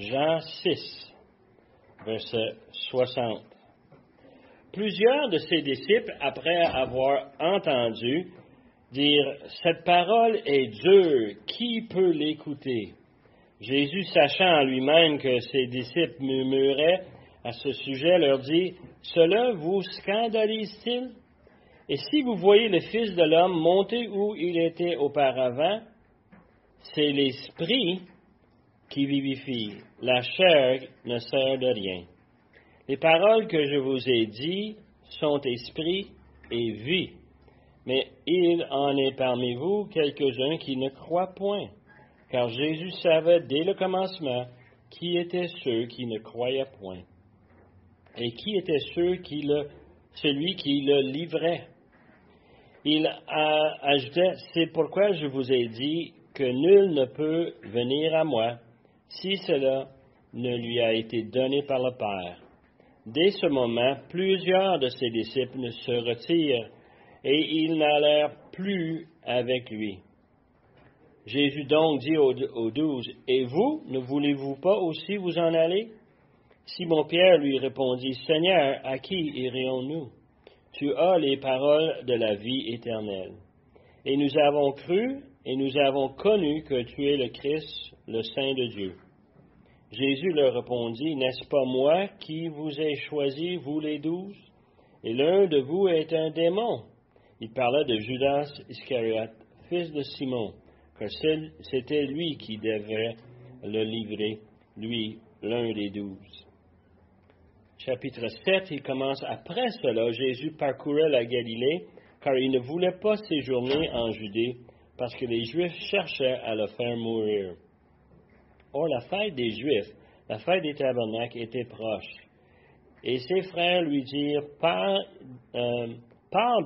Jean 6, verset 60. Plusieurs de ses disciples, après avoir entendu dire Cette parole est dure, qui peut l'écouter? Jésus, sachant en lui-même que ses disciples murmuraient à ce sujet, leur dit Cela vous scandalise-t-il? Et si vous voyez le Fils de l'homme monter où il était auparavant, c'est l'Esprit qui vivifie. La chair ne sert de rien. Les paroles que je vous ai dites sont esprit et vie. Mais il en est parmi vous quelques-uns qui ne croient point, car Jésus savait dès le commencement qui étaient ceux qui ne croyaient point, et qui étaient ceux qui le, celui qui le livrait. Il a c'est pourquoi je vous ai dit que nul ne peut venir à moi si cela ne lui a été donné par le Père. Dès ce moment, plusieurs de ses disciples se retirent et ils n'allèrent plus avec lui. Jésus donc dit aux, douze, Et vous, ne voulez-vous pas aussi vous en aller? Simon-Pierre lui répondit, Seigneur, à qui irions-nous Tu as les paroles de la vie éternelle. Et nous avons cru et nous avons connu que tu es le Christ, le Saint de Dieu. Jésus leur répondit, N'est-ce pas moi qui vous ai choisi, vous les douze? Et l'un de vous est un démon. Il parla de Judas Iscariote, fils de Simon, car c'était lui qui devait le livrer, lui, l'un des douze. Chapitre 7, il commence après cela. Jésus parcourait la Galilée, car il ne voulait pas séjourner en Judée, parce que les Juifs cherchaient à le faire mourir. Or, la fête des Juifs, la fête des tabernacles, était proche. Et ses frères lui dirent, pars, euh,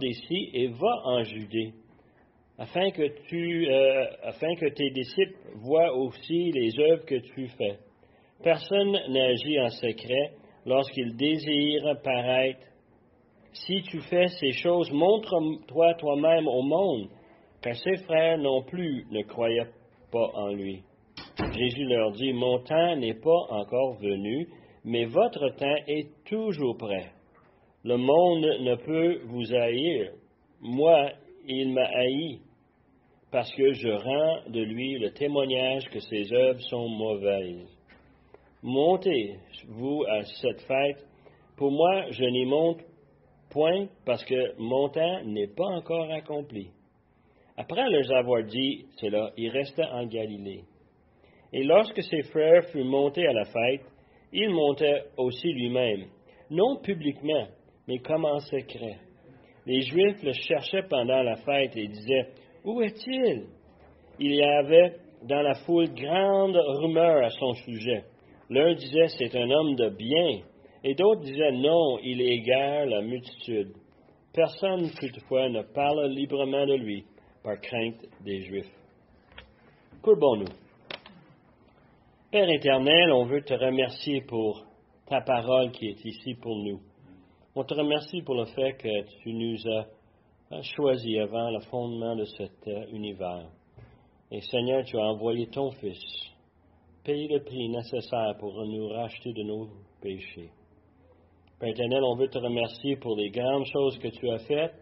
d'ici et va en Judée, afin que, tu, euh, afin que tes disciples voient aussi les œuvres que tu fais. Personne n'agit en secret lorsqu'il désire paraître. Si tu fais ces choses, montre-toi toi-même au monde, car ses frères non plus ne croyaient pas en lui. Jésus leur dit, Mon temps n'est pas encore venu, mais votre temps est toujours prêt. Le monde ne peut vous haïr. Moi, il m'a haï, parce que je rends de lui le témoignage que ses œuvres sont mauvaises. Montez, vous, à cette fête. Pour moi, je n'y monte point, parce que mon temps n'est pas encore accompli. Après leur avoir dit cela, il resta en Galilée. Et lorsque ses frères furent montés à la fête, il montait aussi lui-même, non publiquement, mais comme en secret. Les Juifs le cherchaient pendant la fête et disaient, Où est-il Il y avait dans la foule grande rumeur à son sujet. L'un disait, C'est un homme de bien, et d'autres disaient, Non, il égare la multitude. Personne, toutefois, ne parle librement de lui par crainte des Juifs. Courbons-nous. Père éternel, on veut te remercier pour ta parole qui est ici pour nous. On te remercie pour le fait que tu nous as choisis avant le fondement de cet euh, univers. Et Seigneur, tu as envoyé ton Fils, payer le prix nécessaire pour nous racheter de nos péchés. Père éternel, on veut te remercier pour les grandes choses que tu as faites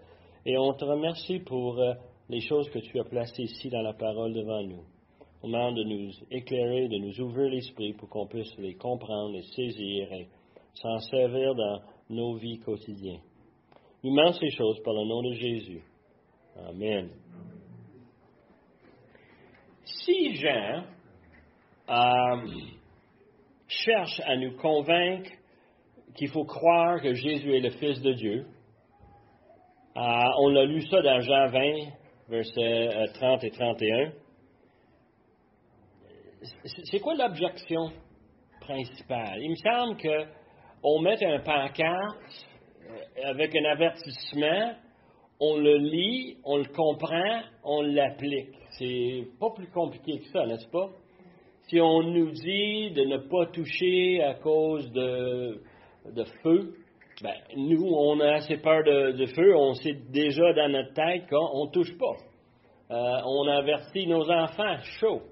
et on te remercie pour euh, les choses que tu as placées ici dans la parole devant nous. On demande de nous éclairer, de nous ouvrir l'esprit pour qu'on puisse les comprendre, les saisir et s'en servir dans nos vies quotidiennes. Demandons ces choses par le nom de Jésus. Amen. Si Jean euh, cherche à nous convaincre qu'il faut croire que Jésus est le Fils de Dieu, euh, on a lu ça dans Jean 20, versets 30 euh, et 31 c'est quoi l'objection principale? Il me semble qu'on met un pancarte euh, avec un avertissement, on le lit, on le comprend, on l'applique. C'est pas plus compliqué que ça, n'est-ce pas? Si on nous dit de ne pas toucher à cause de, feu, ben, nous, on a assez peur de, feu, on sait déjà dans notre tête qu'on ne touche pas. Euh, on avertit nos enfants chaud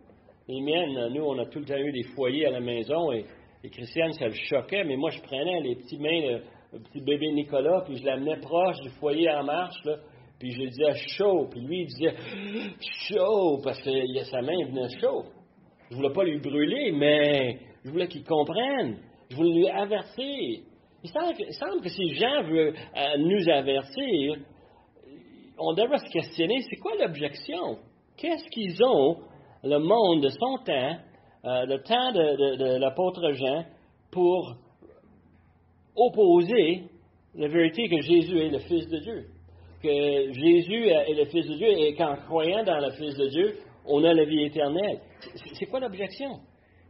les miennes, nous, on a tout le temps eu des foyers à la maison et les Christianes, ça le choquait, mais moi, je prenais les petites mains, le, petit bébé Nicolas, puis je l'amenais proche du foyer en marche, puis je lui disais chaud, puis lui, il disait chaud, parce que sa main venait chaud. Je voulais pas lui brûler, mais je voulais qu'il comprenne. Je voulais lui avertir. Il semble que, si gens veulent euh, nous avertir, on devrait se questionner, c'est quoi l'objection? Qu'est-ce qu'ils ont, le monde de son temps, euh, le temps de, l'apôtre Jean, pour opposer la vérité que Jésus est le Fils de Dieu? Que Jésus est le Fils de Dieu et qu'en croyant dans le Fils de Dieu, on a la vie éternelle. C'est quoi l'objection?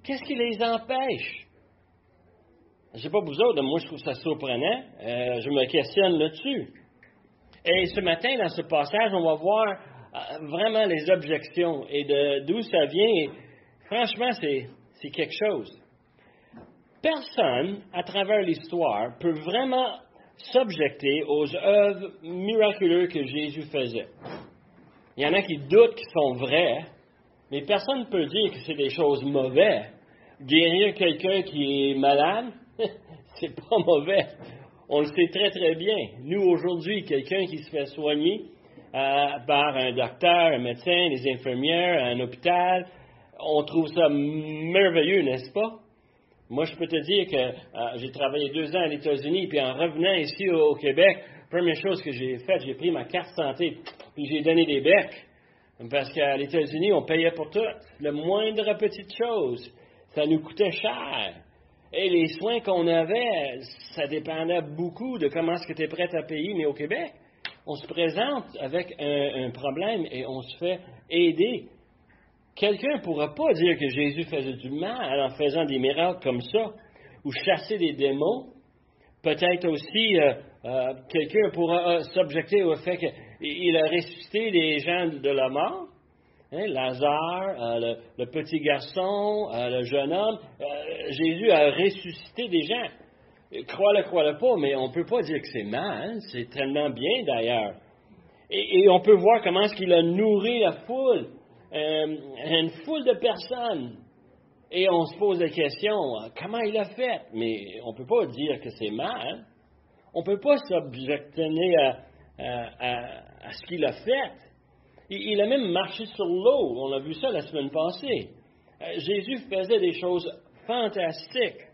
Qu'est-ce qui les empêche? Je sais pas vous autres, moi je trouve ça surprenant. Euh, je me questionne là-dessus. Et ce matin, dans ce passage, on va voir euh, vraiment les objections et d'où ça vient. franchement, c'est quelque chose. Personne, à travers l'histoire, peut vraiment s'objecter aux œuvres miraculeuses que Jésus faisait. Il y en a qui doutent qu'ils sont vrais, mais personne ne peut dire que c'est des choses mauvaises. Guérir quelqu'un qui est malade, c'est pas mauvais. On le sait très très bien. Nous, aujourd'hui, quelqu'un qui se fait soigner euh, par un docteur, un médecin, des infirmières, un hôpital, on trouve ça merveilleux, n'est-ce pas? Moi, je peux te dire que euh, j'ai travaillé deux ans aux États-Unis, puis en revenant ici au, Québec, première chose que j'ai faite, j'ai pris ma carte santé, puis j'ai donné des becs. Parce qu'à les États-Unis, on payait pour tout. Le moindre petite chose, ça nous coûtait cher. Et les soins qu'on avait, ça dépendait beaucoup de comment est-ce que tu es prêt à payer. Mais au Québec, on se présente avec un, problème et on se fait aider. Quelqu'un ne pourra pas dire que Jésus faisait du mal en faisant des miracles comme ça, ou chasser des démons. Peut-être aussi, euh, euh, quelqu'un pourra euh, s'objecter au fait qu'il a ressuscité des gens de la mort. Hein, Lazare, euh, le, petit garçon, euh, le jeune homme, euh, Jésus a ressuscité des gens. Crois-le, crois-le pas, mais on ne peut pas dire que c'est mal, c'est tellement bien d'ailleurs. Et, on peut voir comment est-ce qu'il a nourri la foule, une foule de personnes. Et on se pose la question, comment il a fait? Mais on ne peut pas dire que c'est mal. On ne peut pas s'objecter à ce qu'il a fait. Il a même marché sur l'eau. On a vu ça la semaine passée. Euh, Jésus faisait des choses fantastiques.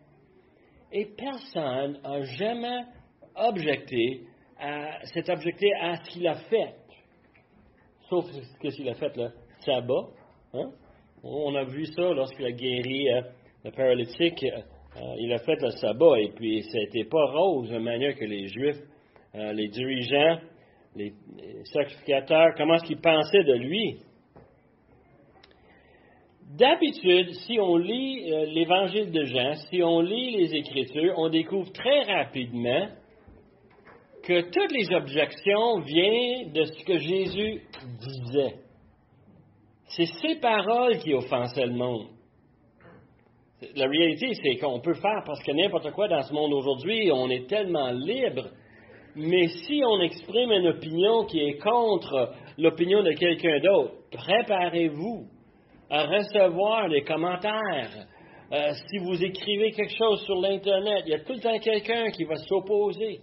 Et personne n'a jamais objecté à, à ce qu'il a fait. Sauf ce qu'il a fait le sabbat. Hein. On a vu ça lorsqu'il a guéri euh, le paralytique. Euh, il a fait le sabbat et puis ça n'était pas rose de manière que les Juifs, les dirigeants, les, sacrificateurs, comment est-ce qu'ils pensaient de lui? D'habitude, si on lit euh, l'évangile de Jean, si on lit les Écritures, on découvre très rapidement que toutes les objections viennent de ce que Jésus disait. C'est ses paroles qui offensaient le monde. La réalité, c'est qu'on peut faire parce que n'importe quoi dans ce monde aujourd'hui, on est tellement libre mais si on exprime une opinion qui est contre l'opinion de quelqu'un d'autre, préparez-vous à recevoir des commentaires. Euh, si vous écrivez quelque chose sur l'Internet, il y a tout le temps quelqu'un qui va s'opposer.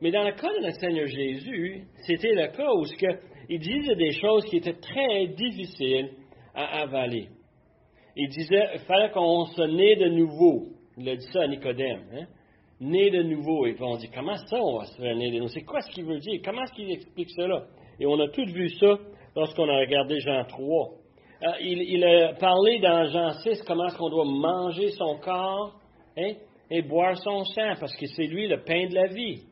Mais dans le cas de notre Seigneur Jésus, c'était le cas où il disait des choses qui étaient très difficiles à avaler. Il disait qu'il fallait qu'on se naît de nouveau. Il a dit ça à Nicodème. Hein? Né de nouveau. Et puis on dit, comment ça on va se faire né de nouveau? C'est quoi ce qu'il veut dire? Comment est-ce qu'il explique cela? Et on a tous vu ça lorsqu'on a regardé Jean 3. Euh, il, a parlé dans Jean 6 comment est-ce qu'on doit manger son corps hein, et boire son sang, parce que c'est lui le pain de la vie.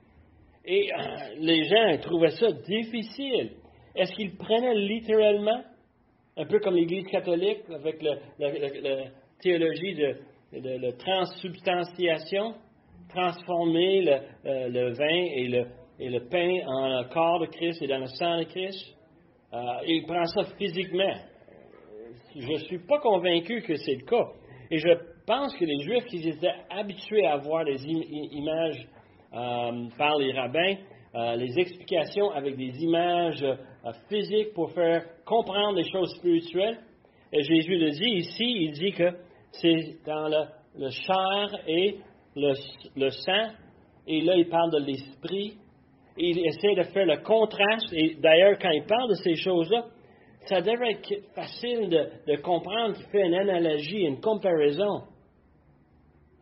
Et euh, les gens trouvaient ça difficile. Est-ce qu'ils prenaient littéralement, un peu comme l'Église catholique avec la théologie de, de transsubstantiation? Transformer euh, le, vin et le, pain en le corps de Christ et dans le sang de Christ. Euh, il prend ça physiquement. Je ne suis pas convaincu que c'est le cas. Et je pense que les Juifs qui étaient habitués à voir des images euh, par les rabbins, les explications avec des images physiques pour faire comprendre les choses spirituelles, Et Jésus le dit ici, il dit que c'est dans le, le chair et le, sang, et là il parle de l'esprit, il essaie de faire le contraste, et d'ailleurs quand il parle de ces choses-là, ça devrait être facile de, comprendre qu'il fait une analogie, une comparaison.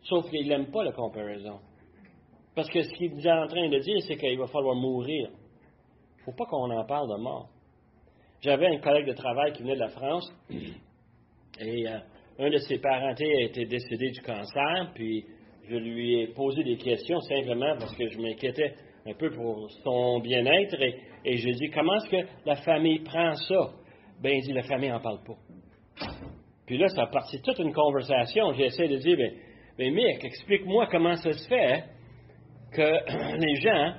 Sauf qu'il n'aime pas la comparaison. Parce que ce qu'il est en train de dire, c'est qu'il va falloir mourir. Il ne faut pas qu'on en parle de mort. J'avais un collègue de travail qui venait de la France, et euh, un de ses parentés a été décédé du cancer, puis je lui ai posé des questions simplement parce que je m'inquiétais un peu pour son bien-être, et, et je lui ai dit, comment est-ce que la famille prend ça? Ben, il dit, la famille n'en parle pas. Puis là, ça a parti toute une conversation. J'ai essayé de dire, ben, mais Mick, explique-moi comment ça se fait que les gens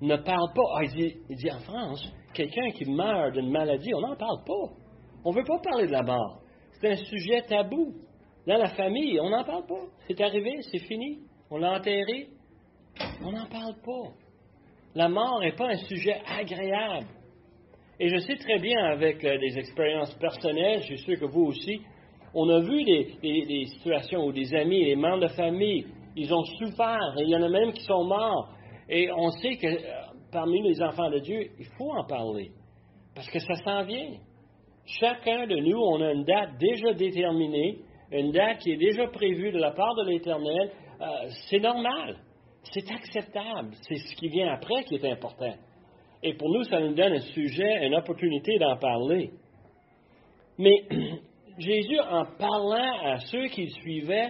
ne parlent pas. Ah, il, dit, en France, quelqu'un qui meurt d'une maladie, on n'en parle pas. On ne veut pas parler de la mort. C'est un sujet tabou. Dans la famille, on n'en parle pas. C'est arrivé, c'est fini. On l'a enterré. On n'en parle pas. La mort n'est pas un sujet agréable. Et je sais très bien, avec euh, des expériences personnelles, je suis sûr que vous aussi, on a vu des, situations où des amis, des membres de famille, ils ont souffert, et il y en a même qui sont morts. Et on sait que euh, parmi les enfants de Dieu, il faut en parler, parce que ça s'en vient. Chacun de nous, on a une date déjà déterminée, une date qui est déjà prévue de la part de l'Éternel. Euh, c'est normal, c'est acceptable, c'est ce qui vient après qui est important. Et pour nous, ça nous donne un sujet, une opportunité d'en parler. Mais Jésus, en parlant à ceux qui le suivaient,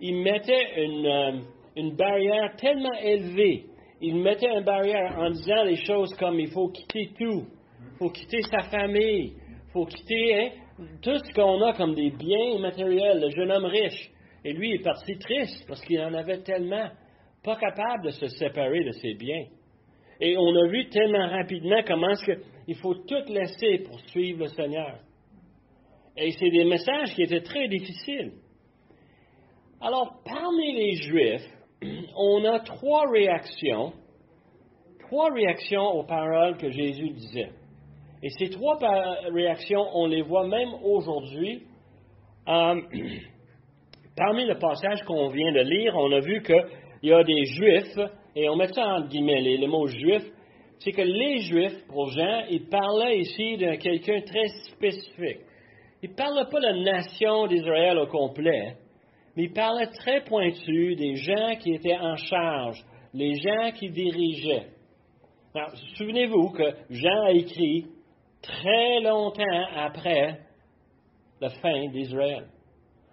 il mettait une, euh, une barrière tellement élevée. Il mettait une barrière en disant les choses comme il faut quitter tout, il faut quitter sa famille, il faut quitter hein, tout ce qu'on a comme des biens matériels, le jeune homme riche. Et lui est parti triste parce qu'il en avait tellement, pas capable de se séparer de ses biens. Et on a vu tellement rapidement comment est-ce qu'il faut tout laisser pour suivre le Seigneur. Et c'est des messages qui étaient très difficiles. Alors, parmi les Juifs, on a trois réactions, trois réactions aux paroles que Jésus disait. Et ces trois réactions, on les voit même aujourd'hui. Euh, parmi le passage qu'on vient de lire, on a vu qu'il y a des Juifs, et on met ça en guillemets, les, mots Juifs, c'est que les Juifs, pour Jean, ils parlaient ici de quelqu'un très spécifique. Il ne parlait pas de la nation d'Israël au complet, mais il parlait très pointu des gens qui étaient en charge, les gens qui dirigeaient. souvenez-vous que Jean a écrit très longtemps après la fin d'Israël.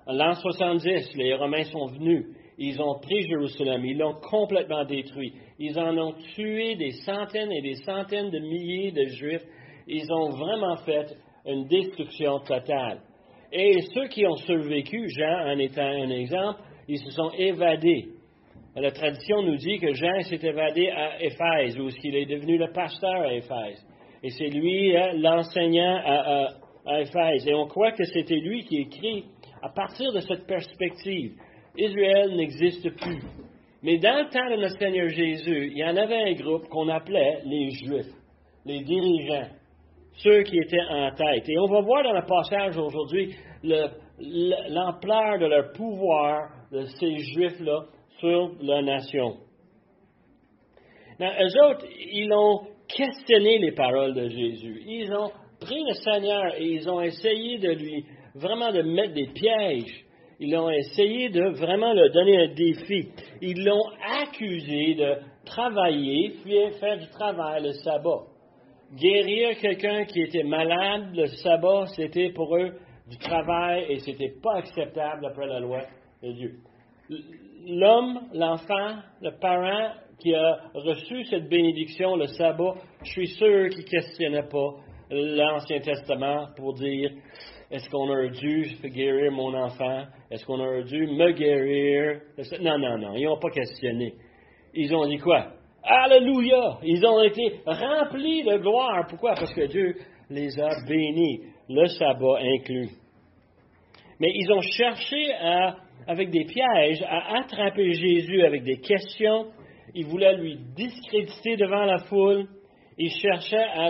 En l'an 70, les Romains sont venus. Ils ont pris Jérusalem. Ils l'ont complètement détruit. Ils en ont tué des centaines et des centaines de milliers de Juifs. Ils ont vraiment fait une destruction totale. Et ceux qui ont survécu, Jean en étant un exemple, ils se sont évadés. La tradition nous dit que Jean s'est évadé à Éphèse, où il est devenu le pasteur à Éphèse. Et c'est lui hein, l'enseignant à, à, Éphèse. Et on croit que c'était lui qui écrit à partir de cette perspective. Israël n'existe plus. Mais dans le temps de notre Seigneur Jésus, il y en avait un groupe qu'on appelait les Juifs, les dirigeants ceux qui étaient en tête. Et on va voir dans le passage aujourd'hui l'ampleur de leur pouvoir de ces Juifs-là sur la nation. Now, eux autres, ils ont questionné les paroles de Jésus. Ils ont pris le Seigneur et ils ont essayé de lui, vraiment de mettre des pièges. Ils ont essayé de vraiment leur donner un défi. Ils l'ont accusé de travailler, faire du travail le sabbat guérir quelqu'un qui était malade, le sabbat, c'était pour eux du travail et c'était pas acceptable d'après la loi de Dieu. L'homme, l'enfant, le parent qui a reçu cette bénédiction, le sabbat, je suis sûr qu'il ne questionnait pas l'Ancien Testament pour dire est-ce qu'on aurait dû guérir mon enfant? Est-ce qu'on aurait dû me guérir? Non, non, non, ils n'ont pas questionné. Ils ont dit quoi? Alléluia! Ils ont été remplis de gloire. Pourquoi? Parce que Dieu les a bénis, le sabbat inclus. Mais ils ont cherché avec des pièges à attraper Jésus avec des questions. Ils voulaient lui discréditer devant la foule. Ils cherchaient à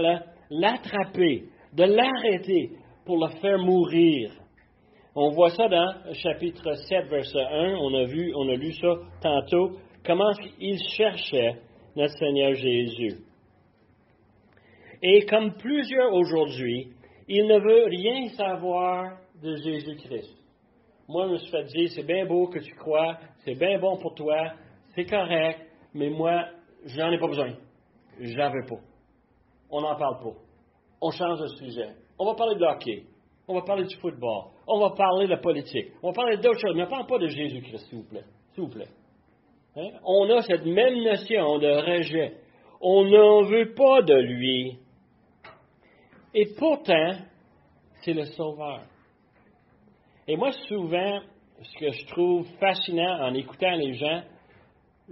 l'attraper, de l'arrêter pour le faire mourir. On voit ça dans chapitre 7, verset 1. On a vu, on a lu ça tantôt. Comment il cherchait notre Seigneur Jésus. Et comme plusieurs aujourd'hui, il ne veut rien savoir de Jésus-Christ. Moi, je me suis fait dire, c'est bien beau que tu crois, c'est bien bon pour toi, c'est correct, mais moi, j'en ai pas besoin. Veux pas. On n'en parle pas. On change de sujet. On va parler de hockey. On va parler du football. On va parler de politique. On va parler d'autres choses. Mais ne parle pas de Jésus-Christ, s'il vous plaît. S'il vous plaît. Hein? On a cette même notion de rejet. On n'en veut pas de lui. Et pourtant, c'est le Sauveur. Et moi, souvent, ce que je trouve fascinant en écoutant les gens,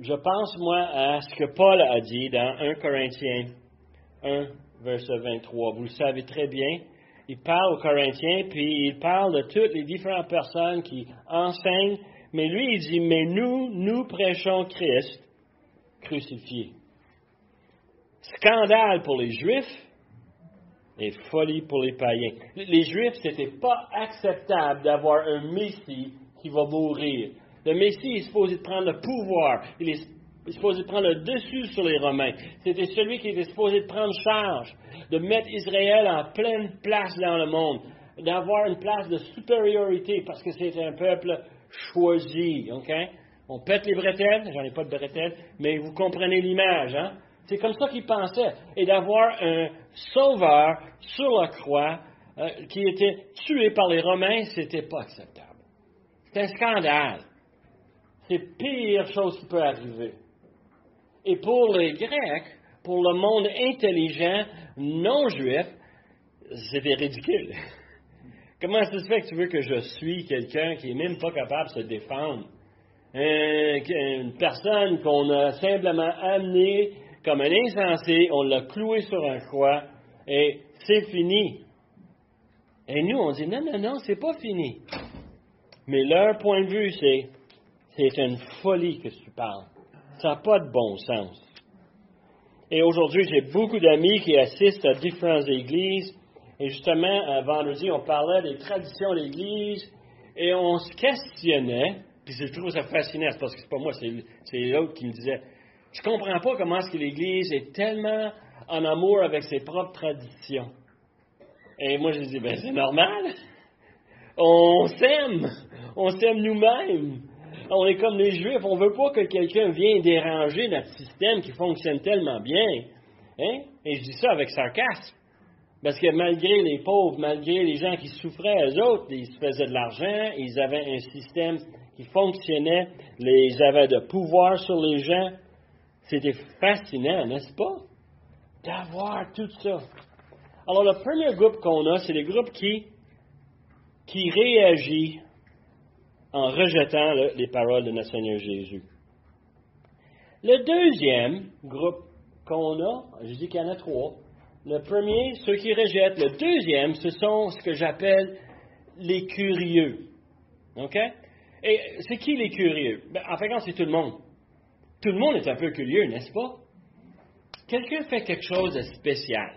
je pense, moi, à ce que Paul a dit dans 1 Corinthiens 1, verset 23. Vous le savez très bien. Il parle aux Corinthiens, puis il parle de toutes les différentes personnes qui enseignent. Mais lui, il dit, mais nous, nous prêchons Christ crucifié. Scandale pour les Juifs et folie pour les païens. Les Juifs, ce n'était pas acceptable d'avoir un Messie qui va mourir. Le Messie est supposé prendre le pouvoir. Il est supposé prendre le dessus sur les Romains. C'était celui qui était supposé prendre charge, de mettre Israël en pleine place dans le monde, d'avoir une place de supériorité parce que c'était un peuple choisi. OK? On pète les bretelles, j'en ai pas de bretelles, mais vous comprenez l'image. Hein? C'est comme ça qu'ils pensaient. Et d'avoir un sauveur sur la croix euh, qui était tué par les Romains, c'était pas acceptable. C'est un scandale. C'est pire chose qui peut arriver. Et pour les Grecs, pour le monde intelligent, non juif, c'était ridicule. Comment ça se fait que tu veux que je suis quelqu'un qui n'est même pas capable de se défendre? une personne qu'on a simplement amenée comme un insensé, on l'a cloué sur un croix et c'est fini. Et nous, on dit non, non, non, c'est pas fini. Mais leur point de vue, c'est c'est une folie que tu parles. Ça n'a pas de bon sens. Et aujourd'hui, j'ai beaucoup d'amis qui assistent à différentes églises. Et justement, vendredi, on parlait des traditions de l'Église et on se questionnait. Puis je trouve ça fascinant, parce que c'est pas moi, c'est l'autre qui me disait Je comprends pas comment est-ce que l'Église est tellement en amour avec ses propres traditions. Et moi, je dis Ben, c'est normal. On s'aime. On s'aime nous-mêmes. On est comme les Juifs, on veut pas que quelqu'un vienne déranger notre système qui fonctionne tellement bien. Hein? Et je dis ça avec sarcasme. Parce que malgré les pauvres, malgré les gens qui souffraient, eux autres, ils se faisaient de l'argent, ils avaient un système qui fonctionnait, ils avaient de pouvoir sur les gens. C'était fascinant, n'est-ce pas? D'avoir tout ça. Alors, le premier groupe qu'on a, c'est les groupes qui, qui réagissent en rejetant les paroles de notre Seigneur Jésus. Le deuxième groupe qu'on a, je dis qu'il y en a trois. Le premier, ceux qui rejettent. Le deuxième, ce sont ce que j'appelle les curieux. OK? Et c'est qui les curieux? Ben, en fait, c'est tout le monde. Tout le monde est un peu curieux, n'est-ce pas? Quelqu'un fait quelque chose de spécial.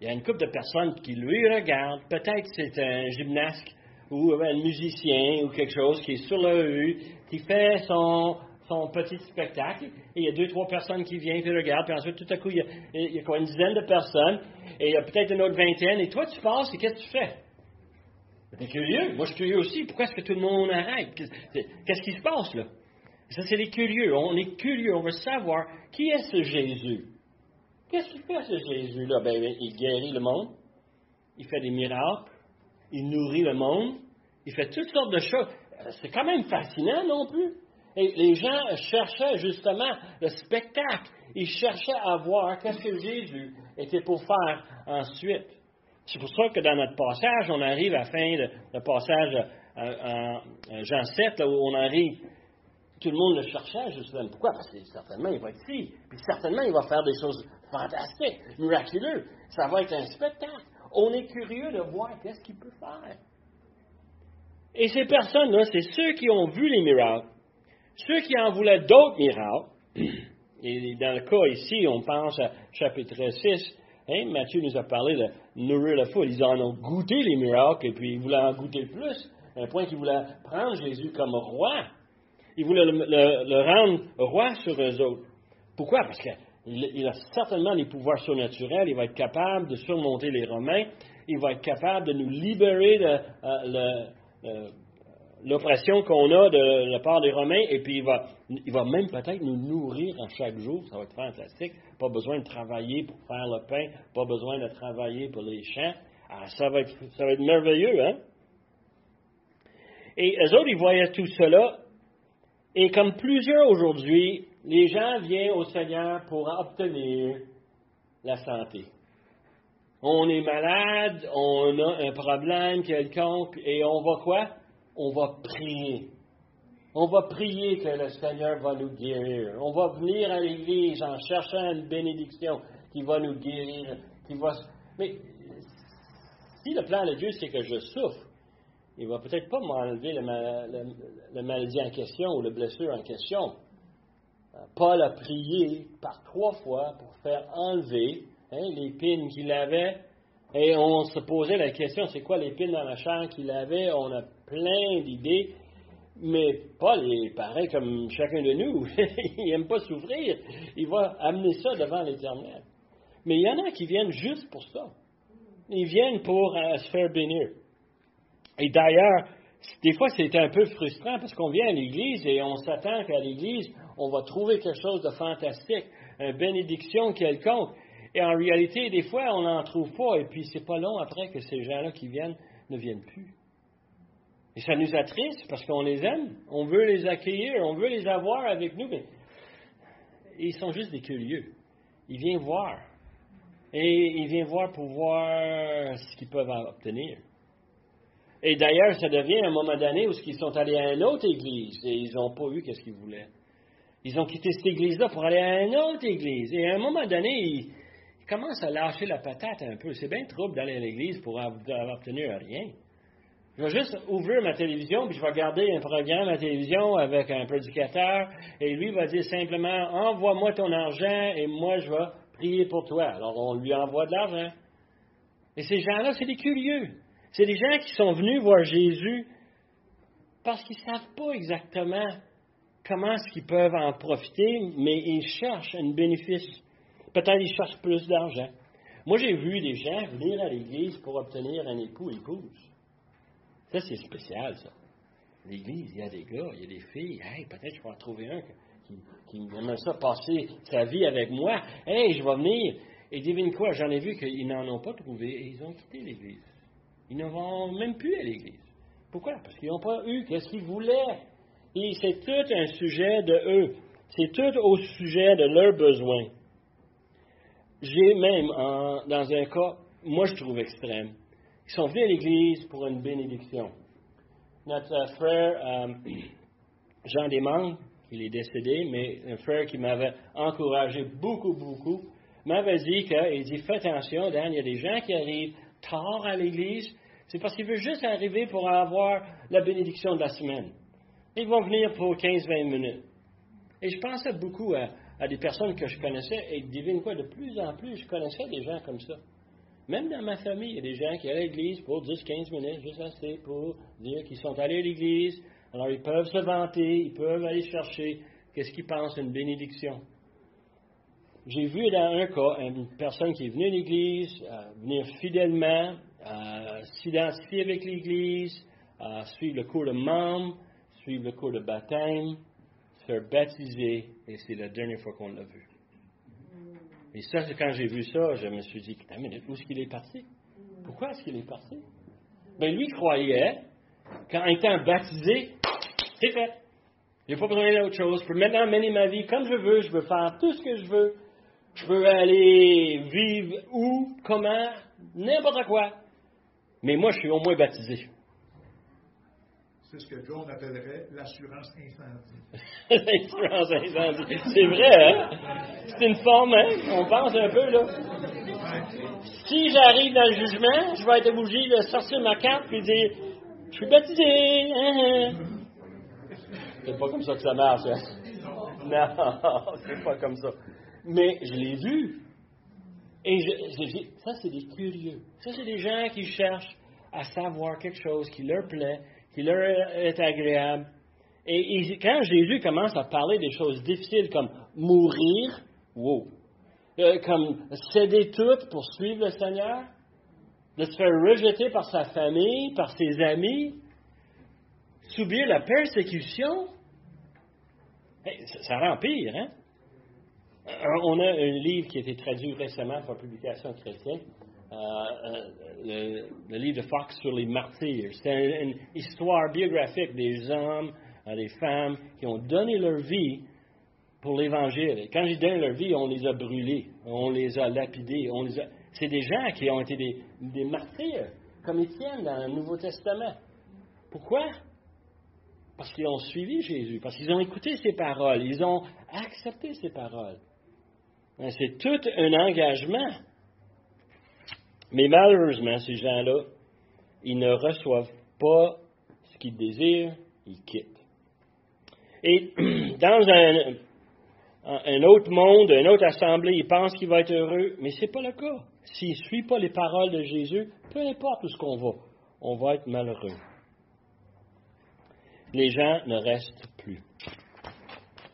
Il y a une couple de personnes qui lui regardent. Peut-être c'est un gymnaste ou un musicien ou quelque chose qui est sur la rue, qui fait son, son petit spectacle, et il y a deux, trois personnes qui viennent, qui regardent, puis ensuite, tout à coup, il y a, quoi, une dizaine de personnes, et il y a peut-être une autre vingtaine, et toi, tu passes, et qu'est-ce que tu fais? Tu es curieux. Moi, je suis curieux aussi. Pourquoi est-ce que tout le monde arrête? Qu'est-ce qui se passe, là? Ça, c'est les curieux. On est curieux. On veut savoir qui est ce Jésus. Qu'est-ce qu'il fait, ce Jésus-là? Ben, il guérit le monde. Il fait des miracles il nourrit le monde, il fait toutes sortes de choses. Euh, c'est quand même fascinant non plus. Et les gens cherchaient justement le spectacle. Ils cherchaient à voir qu'est-ce que Jésus était pour faire ensuite. C'est pour ça que dans notre passage, on arrive à la fin de le passage en Jean 7, là où on arrive. Tout le monde le cherchait justement. Pourquoi? Parce que certainement, il va être ici. Puis certainement, il va faire des choses fantastiques, miraculeuses. Ça va être un spectacle on est curieux de voir qu'est-ce qu'il peut faire. Et ces personnes-là, c'est ceux qui ont vu les miracles, ceux qui en voulaient d'autres miracles. Et dans le cas ici, on pense à chapitre 6. Hein, Matthieu nous a parlé de nourrir la foule. Ils en ont goûté les miracles et puis ils voulaient en goûter plus. un point qu'il voulait prendre Jésus comme roi. Il voulait le, rendre roi sur eux autres. Pourquoi? Parce qu'il a certainement les pouvoirs surnaturels, il va être capable de surmonter les Romains, il va être capable de nous libérer de euh, l'oppression qu'on a de la part des Romains, et puis il va, il va même peut-être nous nourrir à chaque jour, ça va être fantastique. Pas besoin de travailler pour faire le pain, pas besoin de travailler pour les champs. Ah, ça, va être, ça va être merveilleux, hein? Et eux autres, ils voyaient tout cela, et comme plusieurs aujourd'hui, les gens viennent au Seigneur pour obtenir la santé. On est malade, on a un problème quelconque, et on va quoi? On va prier. On va prier que le Seigneur va nous guérir. On va venir à l'Église en cherchant une bénédiction qui va nous guérir. Mais si le plan de Dieu, c'est que je souffre, il va peut-être pas m'enlever le, maladie en question ou la blessure en question. Paul a prié par trois fois pour faire enlever hein, l'épine qu'il avait. Et on se posait la question, c'est quoi l'épine dans la chair qu'il avait? On a plein d'idées. Mais Paul est pareil comme chacun de nous. il n'aime pas souffrir. Il va amener ça devant l'Éternel. Mais il y en a qui viennent juste pour ça. Ils viennent pour euh, se faire bénir. Et d'ailleurs, des fois, c'est un peu frustrant parce qu'on vient à l'Église et on s'attend qu'à l'Église, on va trouver quelque chose de fantastique, une bénédiction quelconque. Et en réalité, des fois, on n'en trouve pas. Et puis, c'est pas long après que ces gens-là qui viennent ne viennent plus. Et ça nous attriste parce qu'on les aime, on veut les accueillir, on veut les avoir avec nous, mais ils sont juste des curieux. Ils viennent voir. Et ils viennent voir pour voir ce qu'ils peuvent obtenir. Et d'ailleurs, ça devient un moment donné où ils sont allés à une autre église et ils n'ont pas eu ce qu'ils voulaient. Ils ont quitté cette église-là pour aller à une autre église. Et à un moment donné, ils, commencent à lâcher la patate un peu. C'est bien trouble d'aller à l'église pour obtenir rien. Je vais juste ouvrir ma télévision, puis je vais regarder un programme à la télévision avec un prédicateur, et lui va dire simplement Envoie-moi ton argent, et moi je vais prier pour toi. Alors on lui envoie de l'argent. Et ces gens-là, c'est des curieux. C'est des gens qui sont venus voir Jésus parce qu'ils ne savent pas exactement comment est-ce qu'ils peuvent en profiter, mais ils cherchent un bénéfice. Peut-être ils cherchent plus d'argent. Moi, j'ai vu des gens venir à l'Église pour obtenir un époux épouse. Ça, c'est spécial, ça. L'Église, il y a des gars, il y a des filles. Hey, peut-être je vais en trouver un qui, qui aimerait ça passer sa vie avec moi. Hey, je vais venir. Et devine quoi, j'en ai vu qu'ils n'en ont pas trouvé et ils ont quitté l'Église. Ils ne vont même plus à l'Église. Pourquoi? Parce qu'ils n'ont pas eu ce qu'ils voulaient. C'est tout un sujet de eux. C'est tout au sujet de leurs besoins. J'ai même, dans un cas, moi je trouve extrême, ils sont venus à l'Église pour une bénédiction. Notre frère euh, Jean Desmandes, il est décédé, mais un frère qui m'avait encouragé beaucoup, beaucoup, m'avait dit qu'il dit Fais attention, Dan, il y a des gens qui arrivent tard à l'Église, c'est parce qu'ils veulent juste arriver pour avoir la bénédiction de la semaine. Ils vont venir pour 15-20 minutes. Et je pensais beaucoup à, des personnes que je connaissais, et devine quoi, de plus en plus, je connaissais des gens comme ça. Même dans ma famille, il y a des gens qui allaient à l'église pour 10-15 minutes, juste assez pour dire qu'ils sont allés à l'église. Alors ils peuvent se vanter, ils peuvent aller chercher qu'est-ce qu'ils pensent une bénédiction. J'ai vu dans un cas une personne qui est venue à l'église, venir fidèlement, s'identifier avec l'église, suivre le cours de membre, suivre le cours de baptême, se faire baptiser, et c'est la dernière fois qu'on l'a vu. Et ça, quand j'ai vu ça, je me suis dit, où est-ce qu'il est parti? Pourquoi est-ce qu'il est parti? Ben, lui croyait qu'en étant baptisé, c'est fait. A pas besoin d'autre chose. Je peux maintenant mener ma vie comme je veux. Je veux faire tout ce que je veux. Je peux aller vivre où, comment, n'importe quoi. Mais moi, je suis au moins baptisé. C'est ce que John appellerait l'assurance incendie. l'assurance incendie. C'est vrai, hein? C'est une forme, hein? On pense un peu, là. Si j'arrive dans le jugement, je vais être obligé de sortir ma carte et dire Je suis baptisé. Hein, hein. C'est pas comme ça que ça marche, hein? Non, c'est pas comme ça. Mais je l'ai vu. Et je, je, ça, c'est des curieux. Ça, c'est des gens qui cherchent à savoir quelque chose qui leur plaît, qui leur est agréable. Et, quand Jésus commence à parler des choses difficiles comme mourir, euh, comme céder tout pour suivre le Seigneur, de se faire rejeter par sa famille, par ses amis, subir la persécution, ça, rend pire, hein? Euh, on a un livre qui a été traduit récemment pour publication chrétienne, euh, euh, le, livre de Fox sur les martyrs. C'est une, histoire biographique des hommes, des femmes qui ont donné leur vie pour l'Évangile. Quand ils donnent leur vie, on les a brûlés, on les a lapidés. C'est des gens qui ont été des, des martyrs, comme Étienne dans le Nouveau Testament. Pourquoi? Parce qu'ils ont suivi Jésus, parce qu'ils ont écouté ses paroles, ils ont accepté ses paroles. Hein, c'est tout un engagement. Mais malheureusement, ces gens-là, ils ne reçoivent pas ce qu'ils désirent, ils quittent. Et dans un, autre monde, une autre assemblée, ils pensent qu'il va être heureux, mais ce n'est pas le cas. S'ils ne suivent pas les paroles de Jésus, peu importe où ce qu'on va, on va être malheureux les gens ne restent plus.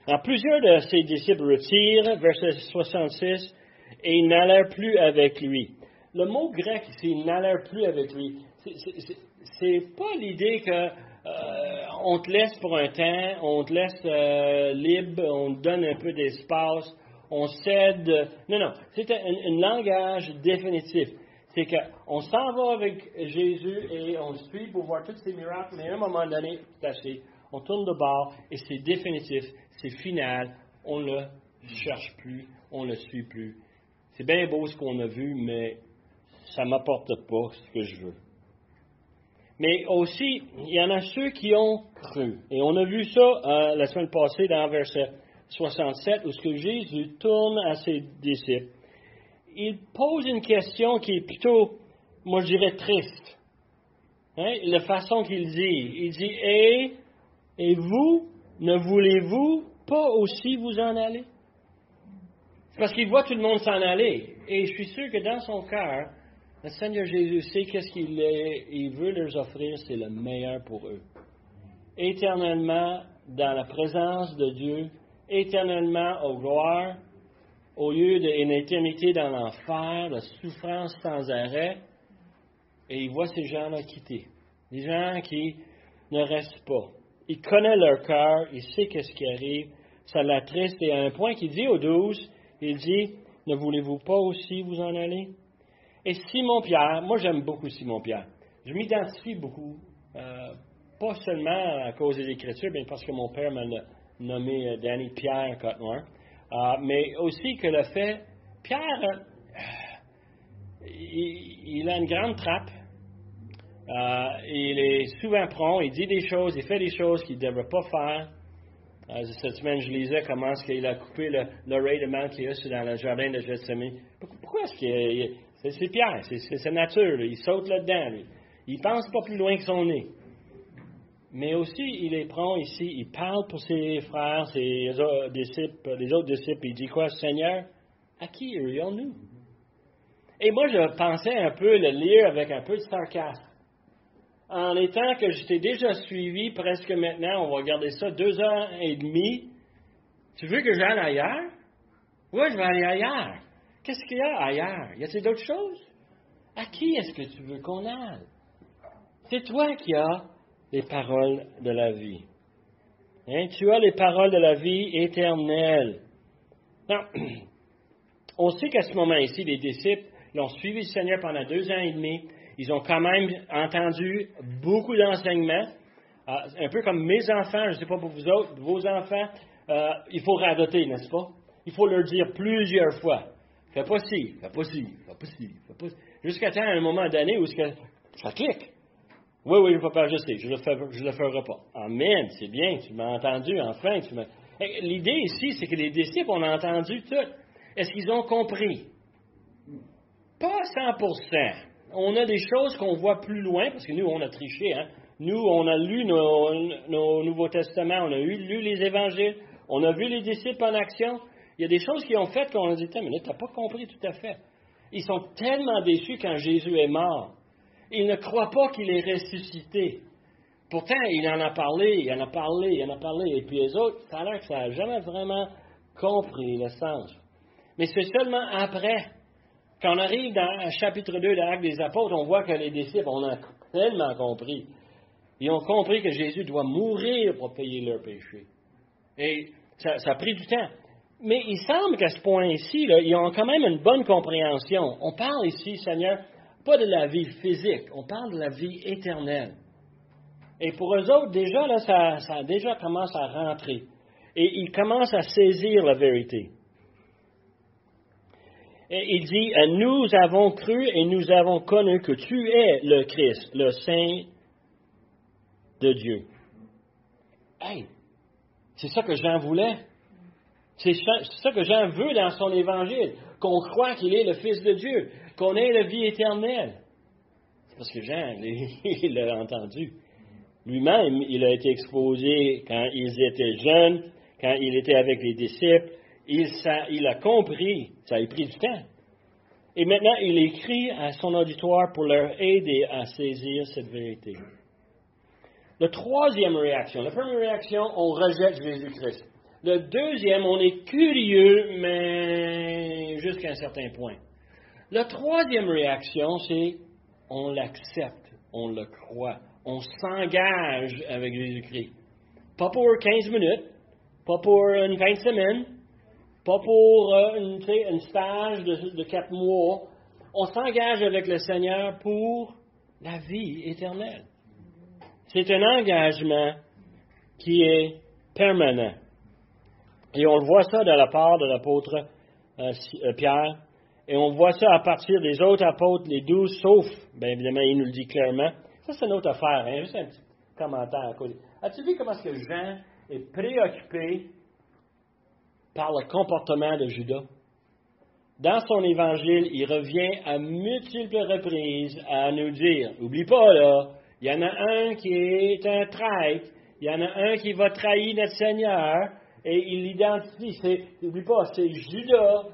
Alors, plusieurs de ses disciples retirent, verset 66, et ils n'allèrent plus avec lui. Le mot grec ici, n'allèrent plus avec lui, c'est pas l'idée que euh, on te laisse pour un temps, on te laisse euh, libre, on te donne un peu d'espace, on cède. Non, non, c'est un, langage définitif c'est qu'on s'en va avec Jésus et on suit pour voir tous ces miracles, mais à un moment donné, c'est On tourne de bord et c'est définitif, c'est final. On ne le cherche plus, on ne le suit plus. C'est bien beau ce qu'on a vu, mais ça ne m'apporte pas ce que je veux. Mais aussi, il y en a ceux qui ont cru. Et on a vu ça euh, la semaine passée dans verset 67, où ce que Jésus tourne à ses disciples il pose une question qui est plutôt, moi je dirais, triste. Hein? La façon qu'il dit. Il dit, et, et vous, ne voulez-vous pas aussi vous en aller? parce qu'il voit tout le monde s'en aller. Et je suis sûr que dans son cœur, le Seigneur Jésus sait qu'est-ce qu'il il veut leur offrir, c'est le meilleur pour eux. Éternellement, dans la présence de Dieu, éternellement aux gloires, au lieu d'une éternité dans l'enfer, de souffrance sans arrêt, et il voit ces gens-là quitter. Des gens qui ne restent pas. Il connaît leur cœur, il sait qu'est-ce qui arrive, ça l'attriste, et à un point qu'il dit aux douze, il dit, ne voulez-vous pas aussi vous en aller? Et Simon Pierre, moi j'aime beaucoup Simon Pierre. Je m'identifie beaucoup, euh, pas seulement à cause des Écritures, mais parce que mon père m'a nommé euh, Danny Pierre Côte-Noire. Ah, mais aussi que le fait, Pierre, euh, il, a une grande trappe. Il est souvent prompt, il dit des choses, il fait des choses qu'il ne devrait pas faire. Cette semaine, je lisais comment est-ce qu'il a coupé l'oreille de Malchus dans le jardin de Gethsemane. Pourquoi est-ce qu'il... C'est Pierre, c'est sa nature, il saute là-dedans. Il ne pense pas plus loin que son nez. Mais aussi, il est prompt ici, il parle pour ses frères, ses disciples, les autres disciples, il dit quoi, Seigneur, à qui irions-nous? Et moi, je pensais un peu le lire avec un peu de sarcasme. En étant que je t'ai déjà suivi presque maintenant, on va regarder ça deux heures et demie. Tu veux que j'aille ailleurs? Oui, je vais aller ailleurs. Qu'est-ce qu'il y a ailleurs? Y a-t-il d'autres choses? À qui est-ce que tu veux qu'on aille? C'est toi qui as les paroles de la vie. Hein? Tu as les paroles de la vie éternelle. on sait qu'à ce moment ici, les disciples l'ont suivi le Seigneur pendant deux ans et demi. Ils ont quand même entendu beaucoup d'enseignements. Ah, un peu comme mes enfants, je ne sais pas pour vous autres, vos enfants, euh, il faut radoter, n'est-ce pas? Il faut leur dire plusieurs fois. Fais pas ci, fais pas ci, fais pas ci, fais pas ci. Jusqu'à temps, à un moment donné où ça clique. Oui, oui, papa, je sais, je le, je le ferai pas. Amen, c'est bien, tu m'as entendu, enfin. Tu L'idée ici, c'est que les disciples ont entendu tout. Est-ce qu'ils ont compris? Pas 100%. On a des choses qu'on voit plus loin, parce que nous, on a triché. Hein? Nous, on a lu nos, Nouveaux Testaments, on a lu les Évangiles, on a vu les disciples en action. Il y a des choses qui ont fait qu'on a dit, mais tu n'as pas compris tout à fait. Ils sont tellement déçus quand Jésus est mort ils ne croient pas qu'il est ressuscité. pourtant, il en a parlé, il en a parlé, il en a parlé. Et puis les autres, ça a l'air que ça n'a jamais vraiment compris le sens. Mais c'est seulement après, quand on arrive dans le chapitre 2 de l'Acte des Apôtres, on voit que les disciples, on tellement compris. Ils ont compris que Jésus doit mourir pour payer leurs péchés. Et ça, ça a pris du temps. Mais il semble qu'à ce point-ci, ils ont quand même une bonne compréhension. On parle ici, Seigneur, pas de la vie physique, on parle de la vie éternelle. Et pour eux autres, déjà, là, ça, ça déjà commence à rentrer. Et ils commencent à saisir la vérité. Et il dit, nous avons cru et nous avons connu que tu es le Christ, le Saint de Dieu. Hey, c'est ça que Jean voulait? C'est ça que Jean veut dans son évangile, qu'on croit qu'il est le Fils de Dieu, qu'on ait la vie éternelle. C'est parce que Jean, il l'a entendu. Lui-même, il a été exposé quand ils étaient jeunes, quand il était avec les disciples. Il, il a compris, ça a pris du temps. Et maintenant, il écrit à son auditoire pour leur aider à saisir cette vérité. La troisième réaction, la première réaction, on rejette Jésus-Christ. Le deuxième, on est curieux, mais jusqu'à un certain point. La troisième réaction, c'est on l'accepte, on le croit, on s'engage avec Jésus-Christ. Pas pour 15 minutes, pas pour une fin de pas pour euh, une, une, stage de, de quatre mois. On s'engage avec le Seigneur pour la vie éternelle. C'est un engagement qui est permanent. Et on le voit ça de la part de l'apôtre euh, euh, Pierre. Et on voit ça à partir des autres apôtres, les douze, sauf, bien évidemment, il nous le dit clairement. Ça, c'est une autre affaire. Hein? Juste un petit commentaire à côté. As-tu vu comment est-ce que Jean est préoccupé par le comportement de Judas? Dans son évangile, il revient à multiples reprises à nous dire, oublie pas là, il y en a un qui est un traître, il y en a un qui va trahir notre Seigneur, et il l'identifie. N'oublie pas, c'est Judas.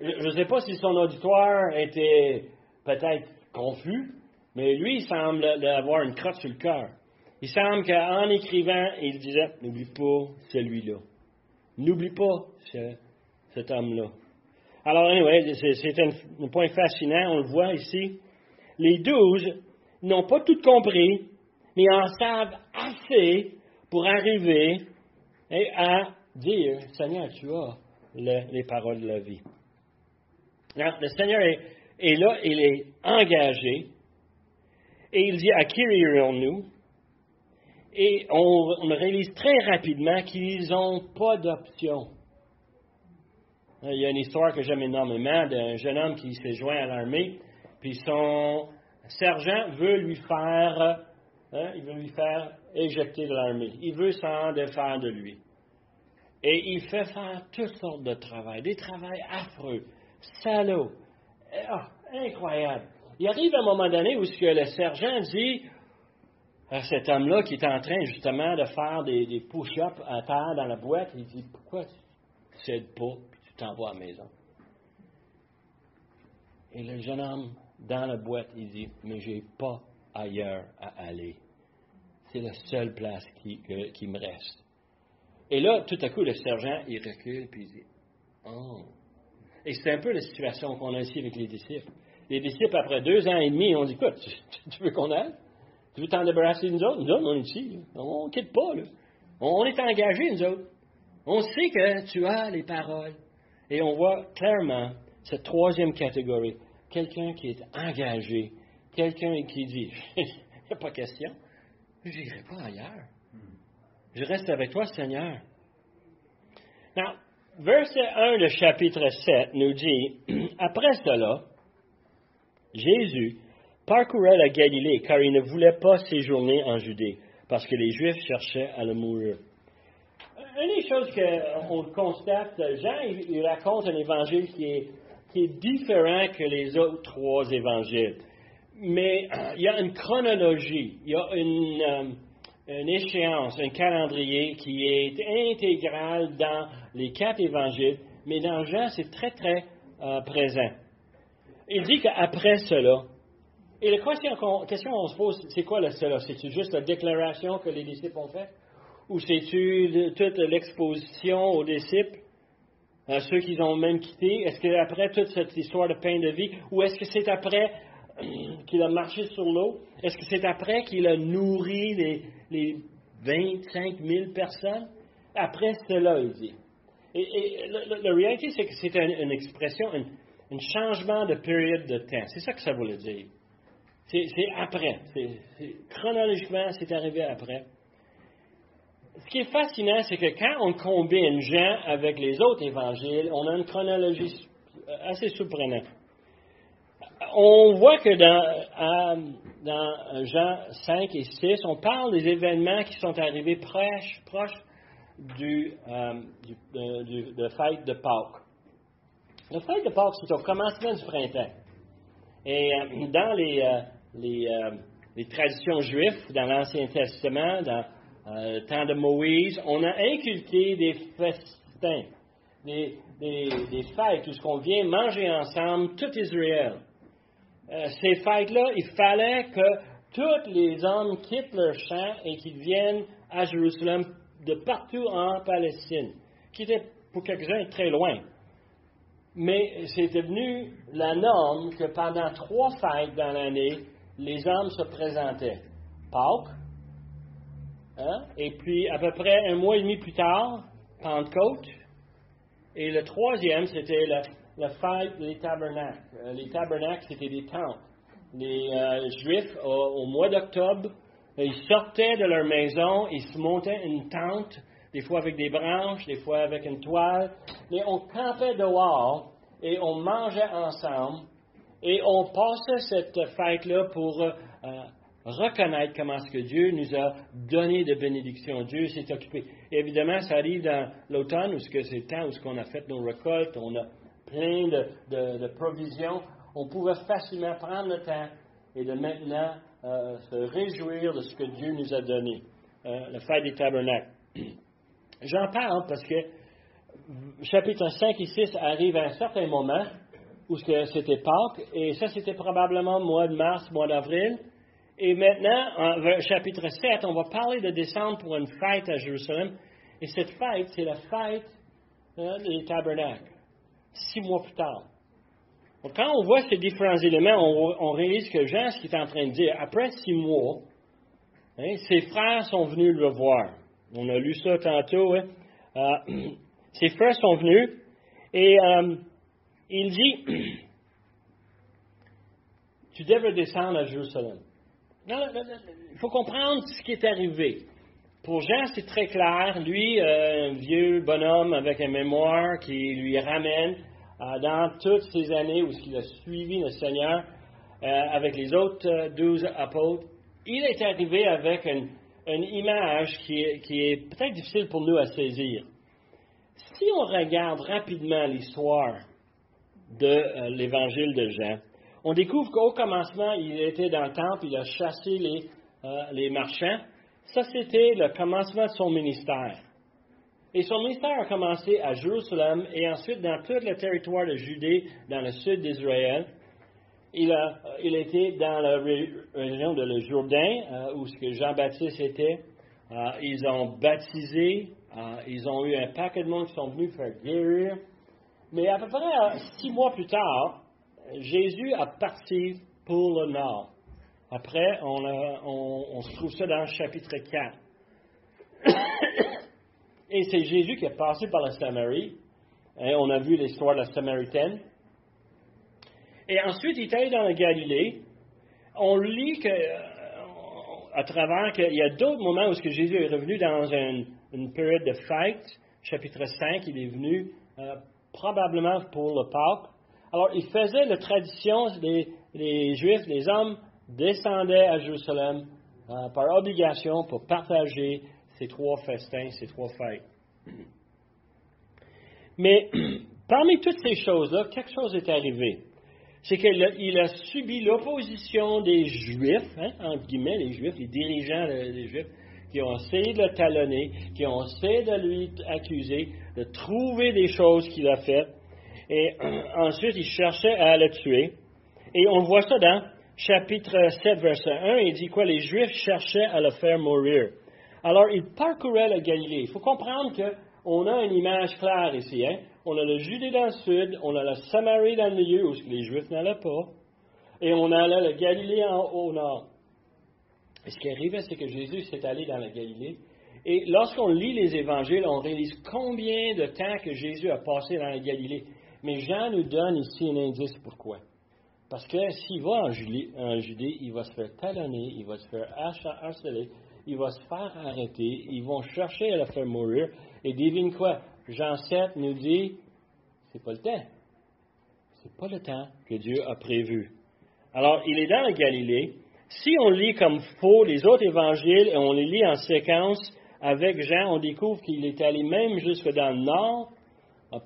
Je ne sais pas si son auditoire était peut-être confus, mais lui, il semble avoir une crotte sur le cœur. Il semble qu'en écrivant, il disait N'oublie pas celui-là. N'oublie pas cet homme-là. Alors, anyway, c'est un, point fascinant, on le voit ici. Les douze n'ont pas tout compris, mais en savent assez pour arriver et à dire, Seigneur, tu as les paroles de la vie. le Seigneur est, là, il est engagé, et il dit, à qui irons-nous? Et on, réalise très rapidement qu'ils n'ont pas d'option. Il y a une histoire que j'aime énormément d'un jeune homme qui s'est joint à l'armée, puis son sergent veut lui faire, hein, il veut lui faire éjecté de l'armée. Il veut s'en défaire de lui. Et il fait faire toutes sortes de travail, des travails affreux, salauds, ah, incroyables. Il arrive un moment donné où le sergent dit à cet homme-là qui est en train justement de faire des, push-ups à terre dans la boîte, il dit Pourquoi tu cèdes pas et tu t'envoies à la maison? Et le jeune homme, dans la boîte, il dit Mais j'ai pas ailleurs à aller c'est la seule place qui, me reste. Et là, tout à coup, le sergent, il recule, puis il dit, oh. Et c'est un peu la situation qu'on a ici avec les disciples. Les disciples, après deux ans et demi, ont dit, écoute, tu, veux qu'on aille? Tu veux t'en débarrasser de nous autres? Nous autres, on est ici. On ne quitte pas. Là. On est engagés, nous autres. On sait que tu as les paroles. Et on voit clairement cette troisième catégorie. Quelqu'un qui est engagé. Quelqu'un qui dit, il n'y a pas question. Je n'irai pas ailleurs. Je reste avec toi, Seigneur. Now, verset 1 du chapitre 7 nous dit, Après cela, Jésus parcourait la Galilée, car il ne voulait pas séjourner en Judée, parce que les Juifs cherchaient à le mourir. Une des choses qu'on constate, Jean, il, raconte un évangile qui est, qui est différent que les autres trois évangiles mais euh, il y a une chronologie, il y a une, euh, échéance, un calendrier qui est intégral dans les quatre évangiles, mais dans Jean, c'est très, très euh, présent. Il dit qu'après cela, Et la question qu'on se pose, c'est quoi cela? C'est-tu juste la déclaration que les disciples ont faite? Ou c'est-tu toute l'exposition aux disciples, à ceux qu'ils ont même quittés? Est-ce que après toute cette histoire de pain de vie, ou est-ce que c'est après qu'il a marché sur l'eau? Est-ce que c'est après qu'il a nourri les, les 25 000 personnes? Après cela, il dit. Et, la réalité, c'est que c'est une, expression, un changement de période de temps. C'est ça que ça voulait dire. C'est après. chronologiquement, c'est arrivé après. Ce qui est fascinant, c'est que quand on combine Jean avec les autres évangiles, on a une chronologie assez surprenante. On voit que dans, dans Jean 5 et 6, on parle des événements qui sont arrivés proches, proches du, euh, du, de, fête de Pâques. La fête de Pâques, c'est au commencement du printemps. Et euh, dans les, euh, les, traditions juives, dans l'Ancien Testament, dans le temps de Moïse, on a inculqué des festins, des, des, des fêtes où on vient manger ensemble, tout Israël. Ces fêtes-là, il fallait que tous les hommes quittent leur champ et qu'ils viennent à Jérusalem de partout en Palestine, qui était pour quelques-uns très loin. Mais c'est devenu la norme que pendant trois fêtes dans l'année, les hommes se présentaient. Pâques, hein, et puis à peu près un mois et demi plus tard, Pentecôte, et le troisième, c'était la, fête des tabernacles. Euh, les tabernacles, c'était des tentes. Les euh, Juifs, au mois d'octobre, ils sortaient de leur maison, ils se montaient une tente, des fois avec des branches, des fois avec une toile, mais on campait dehors et on mangeait ensemble et on passait cette fête-là pour euh, reconnaître comment ce que Dieu nous a donné de bénédictions. Dieu s'est occupé. évidemment, ça arrive dans l'automne, où c'est le temps où on a fait nos récoltes, on a plein de provisions. On pouvait facilement prendre le temps et de maintenant euh, se réjouir de ce que Dieu nous a donné, euh, le fête des tabernacles. J'en parle parce que chapitre 5 et 6 arrivent à un certain moment où c'était Pâques, et ça c'était probablement mois de mars, mois d'avril. Et maintenant, en chapitre 7, on va parler de décembre pour une fête à Jérusalem. Et cette fête, c'est la fête hein, des tabernacles, six mois plus tard. Quand on voit ces différents éléments, on, réalise que Jean, ce qu'il est en train de dire, après six mois, hein, ses frères sont venus le voir. On a lu ça tantôt. Hein. Euh, ses frères sont venus et euh, il dit, tu devrais descendre à Jérusalem. Il faut comprendre ce qui est arrivé. Pour Jean, c'est très clair. Lui, euh, un vieux bonhomme avec un mémoire qui lui ramène euh, dans toutes ces années où il a suivi le Seigneur euh, avec les autres douze apôtres, il est arrivé avec une, image qui est, peut-être difficile pour nous à saisir. Si on regarde rapidement l'histoire de l'évangile de Jean, on découvre qu'au commencement, il était dans le temple, il a chassé les marchands. Ça, c'était le commencement de son ministère. Et son ministère a commencé à Jérusalem et ensuite dans tout le territoire de Judée, dans le sud d'Israël. Il a, été dans la région de le Jourdain, euh, où Jean-Baptiste était. Euh, ils ont baptisé, euh, ils ont eu un paquet de monde qui sont venus faire guérir. Mais à peu près six mois plus tard, Jésus a parti pour le nord. Après, on, se trouve ça dans le chapitre 4. Et c'est Jésus qui est passé par la Samarie. Hein, on a vu l'histoire de la Samaritaine. Et ensuite, il est allé dans la Galilée. On lit que, euh, à travers qu'il y a d'autres moments où Jésus est revenu dans une, période de fête. Chapitre 5, il est venu euh, probablement pour le Pâques. Alors, il faisait la tradition des les Juifs, les hommes descendaient à Jérusalem euh, par obligation pour partager ces trois festins, ces trois fêtes. Mais parmi toutes ces choses-là, quelque chose est arrivé. C'est qu'il a subi l'opposition des Juifs, hein, entre guillemets, les Juifs, les dirigeants des Juifs, qui ont essayé de le talonner, qui ont essayé de lui accuser, de trouver des choses qu'il a faites. Et ensuite, ils cherchaient à le tuer. Et on voit ça dans chapitre 7, verset 1, il dit quoi? Les Juifs cherchaient à le faire mourir. Alors, ils parcouraient la Galilée. Il faut comprendre qu'on a une image claire ici. Hein? On a le Judée dans le sud, on a la Samarie dans le milieu, où les Juifs n'allaient pas, et on a la Galilée en, au nord. Et ce qui arrivait, c'est que Jésus s'est allé dans la Galilée. Et lorsqu'on lit les évangiles, on réalise combien de temps que Jésus a passé dans la Galilée. Mais Jean nous donne ici un indice pourquoi. Parce que s'il va en Judée, il va se faire talonner, il va se faire harceler, il va se faire arrêter, ils vont chercher à le faire mourir. Et devine quoi? Jean 7 nous dit, c'est pas le temps. C'est pas le temps que Dieu a prévu. Alors, il est dans la Galilée. Si on lit comme faux les autres évangiles et on les lit en séquence avec Jean, on découvre qu'il est allé même jusque dans le nord,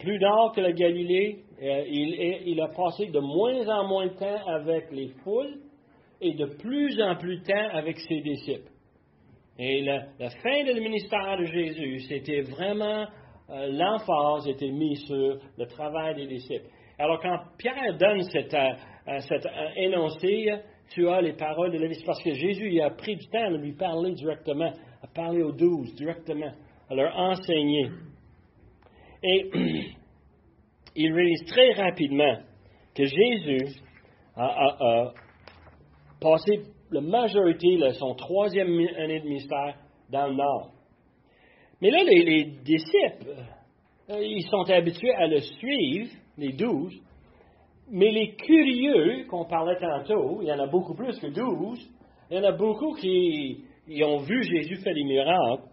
plus nord que la Galilée. Euh, il, a passé de moins en moins de temps avec les foules et de plus en plus de temps avec ses disciples. Et la, fin du ministère de Jésus, c'était vraiment euh, l'emphase était mise sur le travail des disciples. Alors quand Pierre donne cet, euh, énoncé, tu as les paroles de l'Évangile, parce que Jésus il a pris du temps à lui parler directement, à parler aux douze directement, à leur enseigner. Et il réalise très rapidement que Jésus a, passé la majorité de son troisième année de ministère dans le Nord. Mais là, les, disciples, euh, ils sont habitués à le suivre, les douze, mais les curieux qu'on parlait tantôt, il y en a beaucoup plus que douze, il y en a beaucoup qui ont vu Jésus faire des miracles,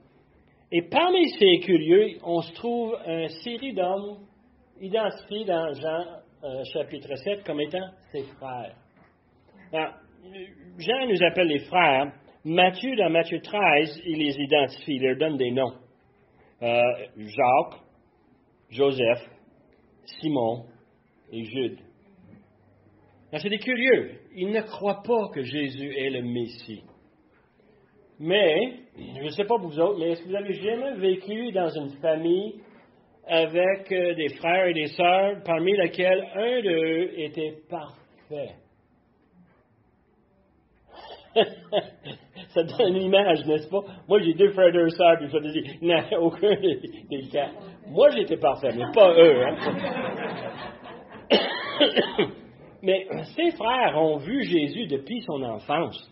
et parmi ces curieux, on se trouve une série d'hommes identifiés dans Jean euh, chapitre 7 comme étant ses frères. Jean nous appelle les frères. Matthieu, dans Matthieu 13, il les identifie, il leur donne des noms. Euh, Jacques, Joseph, Simon et Jude. C'est des curieux. Ils ne croient pas que Jésus est le Messie. Mais, je ne sais pas pour vous autres, mais est-ce que vous avez jamais vécu dans une famille avec euh, des frères et des sœurs, parmi lesquels un d'eux était parfait? ça donne une image, n'est-ce pas? Moi, j'ai deux frères et deux sœurs, puis je te dis, non, aucun des cas. Moi, j'étais parfait, mais pas eux. Hein? mais ces frères ont vu Jésus depuis son enfance.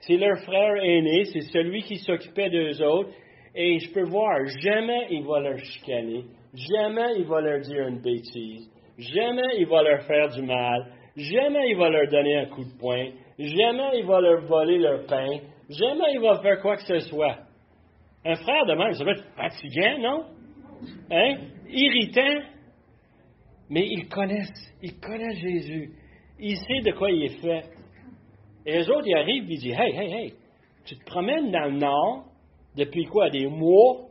C'est leur frère aîné, c'est celui qui s'occupait d'eux autres. Et je peux voir, jamais il va leur chicaner, jamais il va leur dire une bêtise, jamais il va leur faire du mal, jamais il va leur donner un coup de poing, jamais il va leur voler leur pain, jamais il va faire quoi que ce soit. Un frère de même, ça va être fatigant, non? Hein? Irritant. Mais ils connaissent, ils connaissent Jésus. Ils savent de quoi il est fait. Et les autres, ils arrivent et ils disent Hey, hey, hey, tu te promènes dans le nord depuis quoi? Des mois,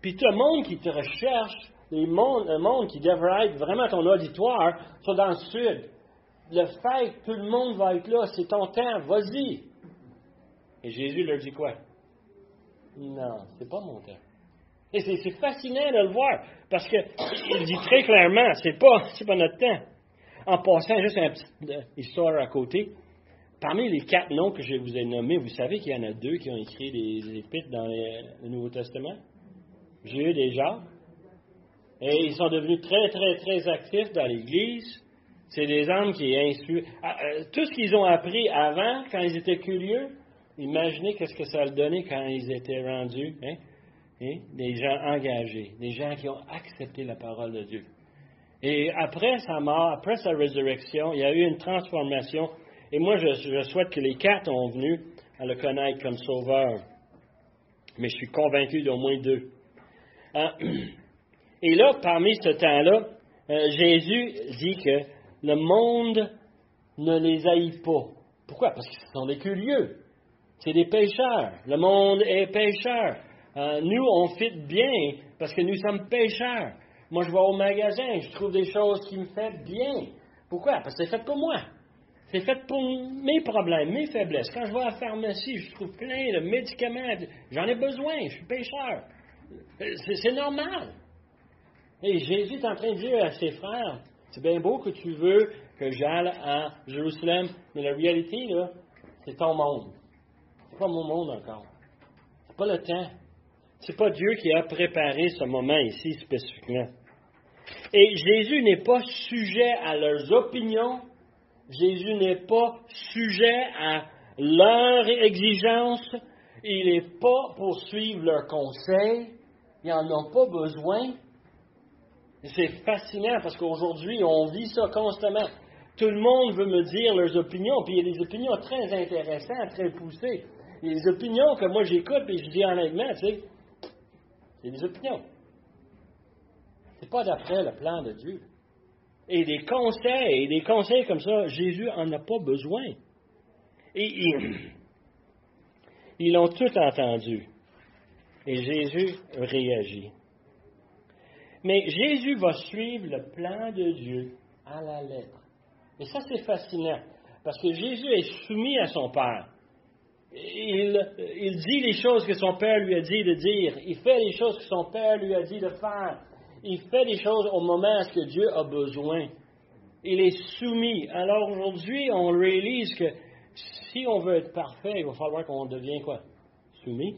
puis tout le monde qui te recherche, le monde qui devrait être vraiment ton auditoire, sont dans le sud. Le fait que tout le monde va être là, c'est ton temps, vas-y. Et Jésus leur dit quoi? Non, c'est pas mon temps. Et c'est fascinant de le voir, parce qu'il dit très clairement, c'est pas, pas notre temps. En passant, juste une petite histoire à côté. Parmi les quatre noms que je vous ai nommés, vous savez qu'il y en a deux qui ont écrit des épîtres dans le Nouveau Testament? Jude et Jacques. Et ils sont devenus très, très, très actifs dans l'Église. C'est des hommes qui instruisent. Ah, euh, tout ce qu'ils ont appris avant, quand ils étaient curieux, imaginez qu'est-ce que ça a donné quand ils étaient rendus. Hein? hein? Des gens engagés, des gens qui ont accepté la parole de Dieu. Et après sa mort, après sa résurrection, il y a eu une transformation et moi, je, souhaite que les quatre ont venu à le connaître comme sauveur. Mais je suis convaincu d'au moins deux. Ah, et là, parmi ce temps-là, euh, Jésus dit que le monde ne les haït pas. Pourquoi? Parce qu'ils sont des curieux. C'est des pécheurs. Le monde est pécheur. Euh, nous, on fit bien parce que nous sommes pécheurs. Moi, je vais au magasin, je trouve des choses qui me font bien. Pourquoi? Parce que c'est fait pour moi. C'est fait pour mes problèmes, mes faiblesses. Quand je vais à la pharmacie, je trouve plein de médicaments. J'en ai besoin, je suis pécheur. C'est normal. Et Jésus est en train de dire à ses frères, c'est bien beau que tu veux que j'aille à Jérusalem, mais la réalité, là, c'est ton monde. C'est pas mon monde encore. C'est pas le temps. C'est pas Dieu qui a préparé ce moment ici spécifiquement. Et Jésus n'est pas sujet à leurs opinions. Jésus n'est pas sujet à leurs exigences. Il n'est pas pour suivre leurs conseils. Ils n'en ont pas besoin. C'est fascinant parce qu'aujourd'hui, on vit ça constamment. Tout le monde veut me dire leurs opinions, puis il y a des opinions très intéressantes, très poussées. Il y a des opinions que moi j'écoute et je dis honnêtement, tu sais, c'est des opinions. C'est pas d'après le plan de Dieu. Et des conseils, des conseils comme ça, Jésus en a pas besoin. Et ils l'ont tout entendu. Et Jésus réagit. Mais Jésus va suivre le plan de Dieu à la lettre. Et ça, c'est fascinant, parce que Jésus est soumis à son Père. Il, il, dit les choses que son Père lui a dit de dire. Il fait les choses que son Père lui a dit de faire. Il fait les choses au moment où Dieu a besoin. Il est soumis. Alors aujourd'hui, on réalise que si on veut être parfait, il va falloir qu'on devienne quoi? Soumis.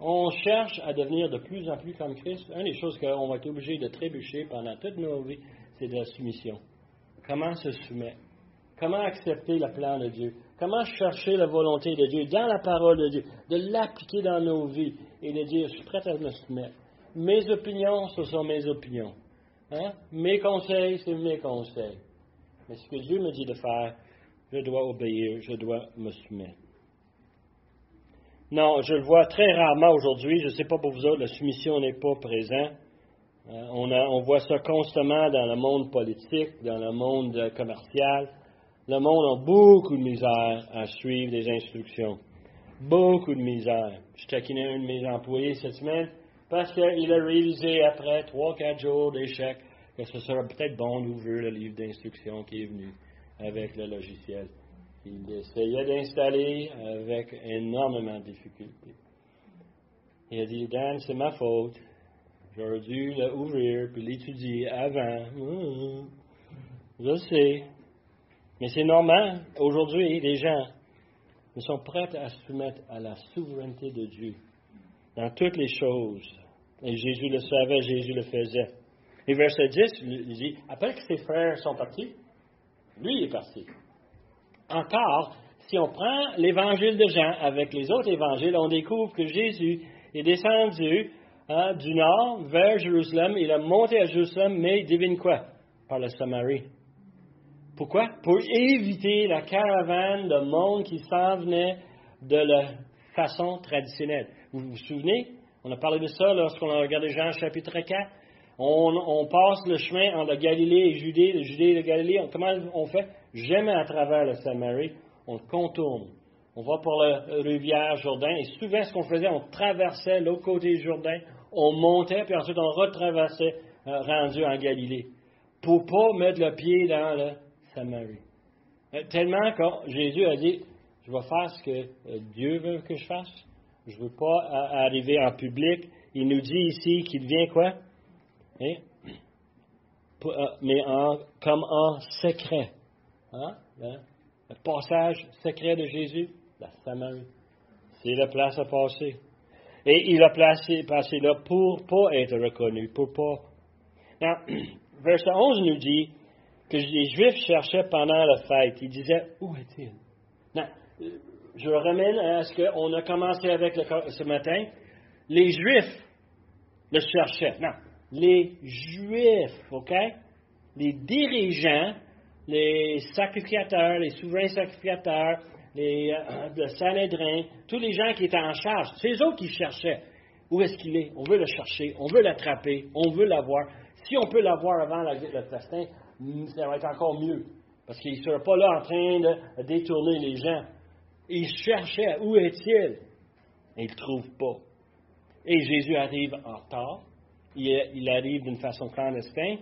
On cherche à devenir de plus en plus comme Christ. Une des choses qu'on va être obligé de trébucher pendant toute nos vies, c'est de la soumission. Comment se soumettre? Comment accepter le plan de Dieu? Comment chercher la volonté de Dieu dans la parole de Dieu, de l'appliquer dans nos vies et de dire, je suis prêt à me soumettre. Mes opinions, ce sont mes opinions. Hein? Mes conseils, c'est mes conseils. Mais ce que Dieu me dit de faire, je dois obéir, je dois me soumettre. Non, je le vois très rarement aujourd'hui. Je ne sais pas pour vous autres, la soumission n'est pas présente. Euh, on, voit ça constamment dans le monde politique, dans le monde commercial. Le monde a beaucoup de misère à suivre les instructions. Beaucoup de misère. Je taquinais un de mes employés cette semaine parce qu'il a réalisé après trois, quatre jours d'échec que ce serait peut-être bon d'ouvrir le livre d'instructions qui est venu avec le logiciel. Il essayait d'installer avec énormément de difficultés. Il a dit, Dan, c'est ma faute. J'aurais dû l'ouvrir puis l'étudier avant. Mmh. je sais. Mais c'est normal. Aujourd'hui, les gens sont prêts à se soumettre à la souveraineté de Dieu dans toutes les choses. Et Jésus le savait, Jésus le faisait. Et verset 10, il dit, après que ses frères sont partis, lui est parti encore, si on prend l'évangile de Jean avec les autres évangiles, on découvre que Jésus est descendu hein, du nord vers Jérusalem. Il a monté à Jérusalem, mais devine quoi? Par la Samarie. Pourquoi? Pour éviter la caravane de monde qui s'en venait de la façon traditionnelle. Vous vous souvenez? On a parlé de ça lorsqu'on a regardé Jean chapitre 4. On, passe le chemin entre Galilée et Judée, de Judée et de Galilée. comment on fait? Jamais à travers la Samarie, on contourne. On va pour la rivière Jourdain, et souvent ce qu'on faisait, on traversait l'autre côté du Jourdain, on montait, puis ensuite on retraversait, euh, rendu en Galilée, pour pas mettre le pied dans la Samarie. Euh, tellement que Jésus a dit, je vais faire ce que euh, Dieu veut que je fasse. Je ne veux pas arriver en public. Il nous dit ici qu'il vient quoi? Hein? mais en, comme en secret. Hein? hein? Le passage secret de Jésus, la Samarie. C'est la place à passer. Et il a placé, passé là pour pas être reconnu, pour pas. Now, verset 11 nous dit que les Juifs cherchaient pendant la fête. Ils disaient, où est-il? Je ramène à ce qu'on a commencé avec ce matin. Les Juifs le cherchaient. Non, les Juifs, OK? Les dirigeants les sacrificateurs, les souverains sacrificateurs, les, euh, tous les gens qui étaient en charge, c'est eux qui cherchaient. Où est-ce qu'il est? On veut le chercher, on veut l'attraper, on veut l'avoir. Si on peut l'avoir avant le festin, hmm, ça va être encore mieux. Parce qu'il ne sera pas là en train de détourner les gens. Ils cherchaient où est-il? Ils ne le trouvent pas. Et Jésus arrive en retard. Il, arrive d'une façon clandestine.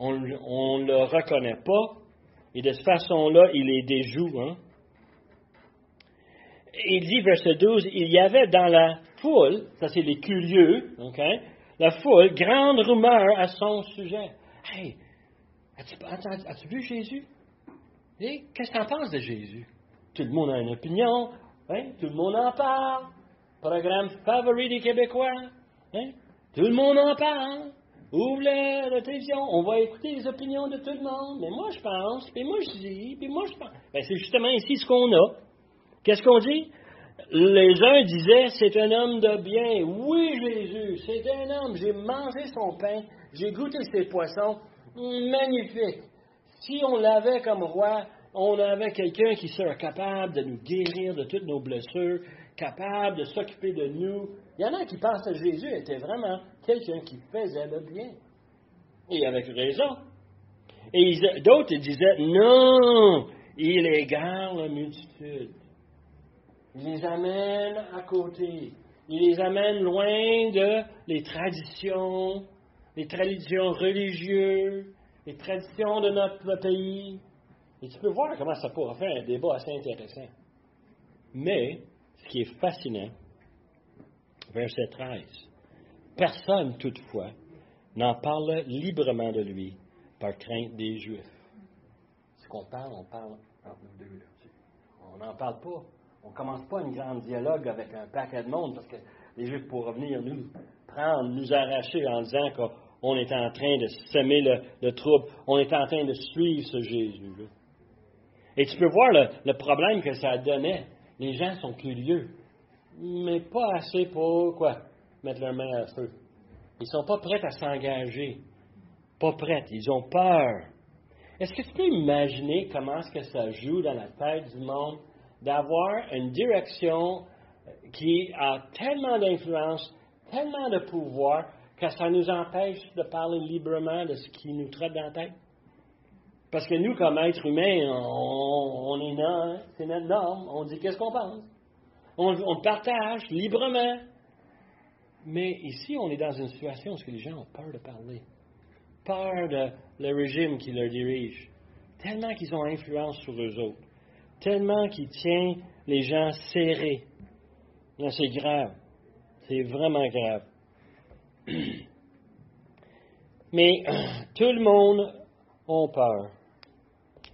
On ne le reconnaît pas. Et de cette façon-là, il les déjoue. Hein? Il dit, verset 12, il y avait dans la foule, ça c'est les curieux, la foule, grande rumeur à son sujet. Hey, As-tu, vu Jésus? Qu'est-ce que tu en penses de Jésus? Tout le monde a une opinion, hein? tout le monde en parle. Programme favori des Québécois. Hein? Tout le monde en parle. Ouvre la, télévision, on va écouter les opinions de tout le monde. Mais moi, je pense, puis moi, je dis, puis moi, je pense. Ben, c'est justement ici ce qu'on a. Qu'est-ce qu'on dit? Les uns disaient, c'est un homme de bien. Oui, Jésus, c'est un homme. J'ai mangé son pain, j'ai goûté ses poissons. Magnifique. Si on l'avait comme roi, on avait quelqu'un qui serait capable de nous guérir de toutes nos blessures, capable de s'occuper de nous. Il y en a qui pensent que Jésus était vraiment quelqu'un qui faisait le bien. Et avec raison. Et d'autres disaient, non, il égare la multitude. Il les amène à côté. Il les amène loin de les traditions, les traditions religieuses, les traditions de notre pays. Et tu peux voir comment ça pourrait faire un débat assez intéressant. Mais, ce qui est fascinant, verset 13, personne toutefois n'en parle librement de lui par crainte des Juifs. Ce qu'on parle, on parle entre nous deux. On n'en parle pas. On ne commence pas un grand dialogue avec un paquet de monde parce que les Juifs pourraient venir nous prendre, nous arracher en disant qu'on est en train de semer le, trouble, on est en train de suivre ce Jésus-là. Et tu peux voir le, problème que ça donnait. Les gens sont curieux, mais pas assez pour quoi? Mettre leur main à feu. Ils ne sont pas prêts à s'engager. Pas prêts. Ils ont peur. Est-ce que tu peux imaginer comment est-ce que ça joue dans la tête du monde d'avoir une direction qui a tellement d'influence, tellement de pouvoir, que ça nous empêche de parler librement de ce qui nous traite dans la tête? Parce que nous, comme êtres humains, on, est là, c'est notre norme. On dit qu'est-ce qu'on pense? On, partage librement. Mais ici, on est dans une situation où les gens ont peur de parler. Peur de le régime qui leur dirige. Tellement qu'ils ont influence sur eux autres. Tellement qu'ils tiennent les gens serrés. c'est grave. C'est vraiment grave. Mais tout le monde a peur.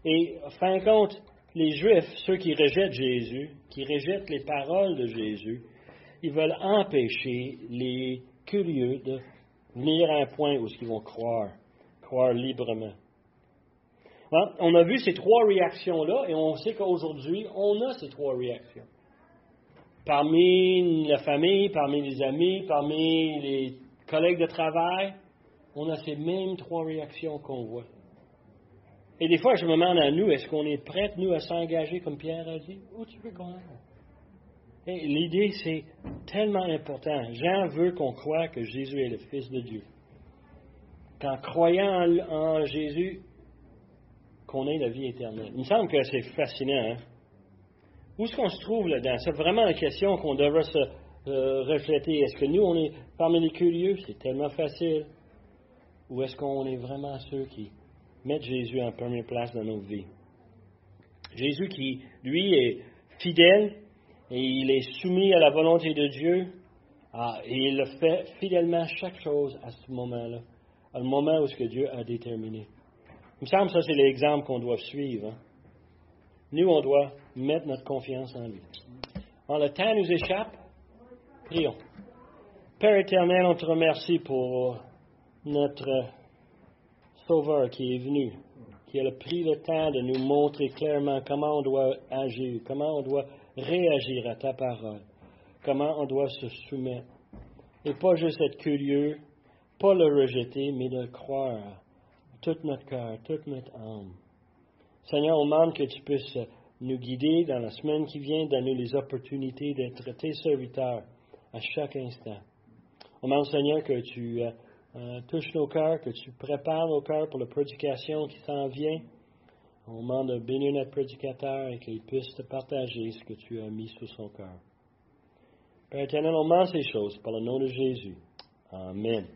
Et fin de compte, les Juifs, ceux qui rejettent Jésus, qui rejettent les paroles de Jésus, ils veulent empêcher les curieux de venir à un point où ils vont croire, croire librement. on a vu ces trois réactions-là et on sait qu'aujourd'hui, on a ces trois réactions. Parmi la famille, parmi les amis, parmi les collègues de travail, on a ces mêmes trois réactions qu'on voit. Et des fois, je me demande à nous, est-ce qu'on est prêts, nous, à s'engager, comme Pierre a dit, où tu veux qu'on aille? L'idée, c'est tellement important. Jean veut qu'on croie que Jésus est le Fils de Dieu. Qu'en croyant en, Jésus, qu'on ait la vie éternelle. Il me semble que c'est fascinant. Hein? Où est-ce qu'on se trouve là-dedans? C'est vraiment la question qu'on devrait se euh, refléter. Est-ce que nous, on est parmi les curieux? C'est tellement facile. Ou est-ce qu'on est vraiment ceux qui mettre Jésus en première place dans nos vies. Jésus qui, lui, est fidèle et il est soumis à la volonté de Dieu ah, et il fait fidèlement chaque chose à ce moment-là, à le moment où ce que Dieu a déterminé. Il me semble que ça, c'est l'exemple qu'on doit suivre. Hein. Nous, on doit mettre notre confiance en lui. En le temps nous échappe, prions. Père éternel, on te remercie pour notre Sauveur qui est venu, qui a pris le temps de nous montrer clairement comment on doit agir, comment on doit réagir à ta parole, comment on doit se soumettre. Et pas juste être curieux, pas le rejeter, mais de croire tout notre cœur, toute notre âme. Seigneur, on demande que tu puisses nous guider dans la semaine qui vient, donner les opportunités d'être tes serviteurs à chaque instant. On demande, Seigneur, que tu euh, euh, touche nos cœurs, que tu prépares nos cœurs pour la prédication qui s'en vient. On demande de bénir notre prédicateur et qu'il puisse te partager ce que tu as mis sous son cœur. Père éternel, on demande ces choses par le nom de Jésus. Amen.